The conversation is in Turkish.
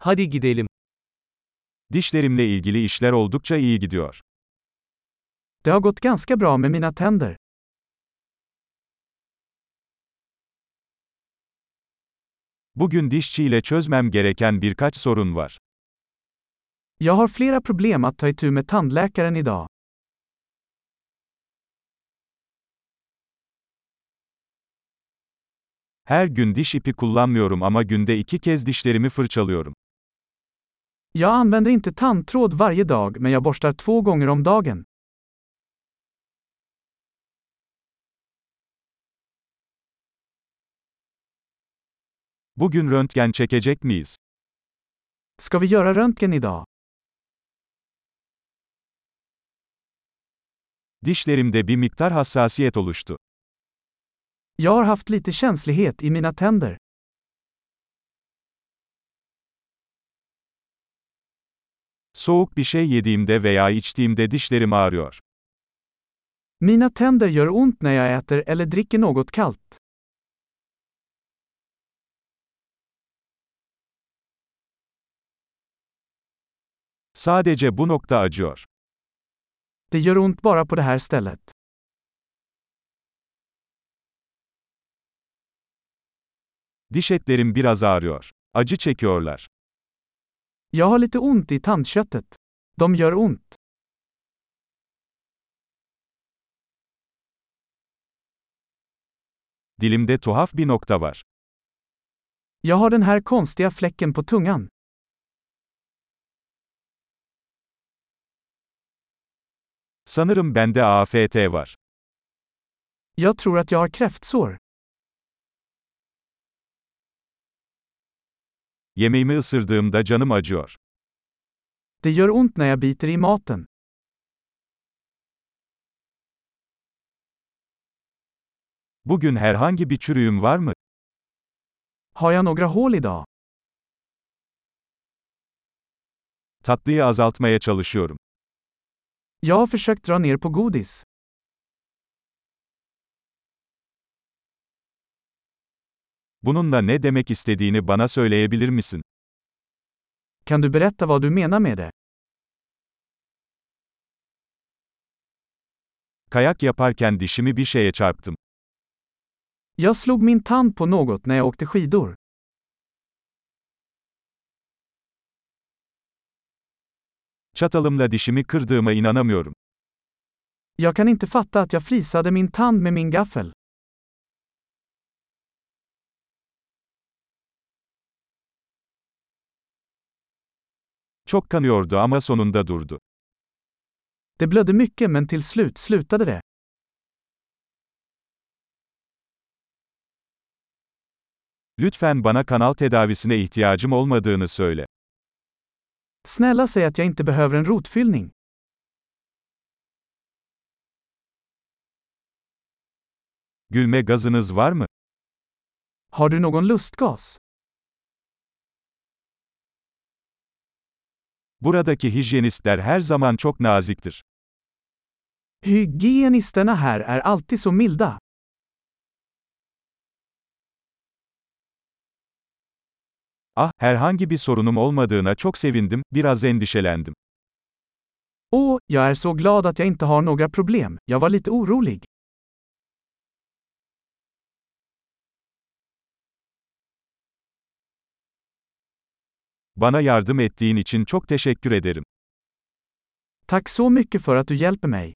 Hadi gidelim. Dişlerimle ilgili işler oldukça iyi gidiyor. Det har gått ganska bra med mina tänder. Bugün dişçiyle çözmem gereken birkaç sorun var. Jag har flera problem att ta itu med tandläkaren idag. Her gün diş ipi kullanmıyorum ama günde iki kez dişlerimi fırçalıyorum. Jag använder inte tandtråd varje dag men jag borstar två gånger om dagen. Bugün röntgen çekecek miyiz? Ska vi göra röntgen idag? Dişlerimde bir miktar hassasiyet oluştu. Jag har haft lite känslighet i mina tänder. Soğuk bir şey yediğimde veya içtiğimde dişlerim ağrıyor. Mina tänder gör ont när jag äter eller dricker något kallt. Sadece bu nokta acıyor. Det gör ont bara på det här stället. Diş etlerim biraz ağrıyor. Acı çekiyorlar. Jag har lite ont i tandköttet. De gör ont. Dilimde tuhaf bir nokta var. Jag har den här konstiga fläcken på tungan. Sanırım bende AFT var. Jag tror att jag har kräftsår. Yemeğimi ısırdığımda canım acıyor. Det gör ont när jag biter i maten. Bugün herhangi bir çürüğüm var mı? Har jag några hål idag? Tatlıyı azaltmaya çalışıyorum. Jag har försökt dra ner på godis. Bununla ne demek istediğini bana söyleyebilir misin? Kan du berätta vad du menar med det? Kayak yaparken dişimi bir şeye çarptım. Jag slog min tand på något när jag åkte skidor. Çatalımla dişimi kırdığıma inanamıyorum. Jag kan inte fatta att jag flisade min tand med min gaffel. Çok kanıyordu ama sonunda durdu. Det blödde mycket men till slut slutade det. Lütfen bana kanal tedavisine ihtiyacım olmadığını söyle. Snälla säg att jag inte behöver en rotfyllning. Gülme gazınız var mı? Har du någon lustgas? Buradaki hijyenistler her zaman çok naziktir. Hygienisterna här är alltid så milda. Ah, herhangi bir sorunum olmadığına çok sevindim, biraz endişelendim. Åh, jag är så glad att jag inte har några problem. Jag var lite orolig. Bana yardım ettiğin için çok teşekkür ederim. Tack så mycket för att du hjälper mig.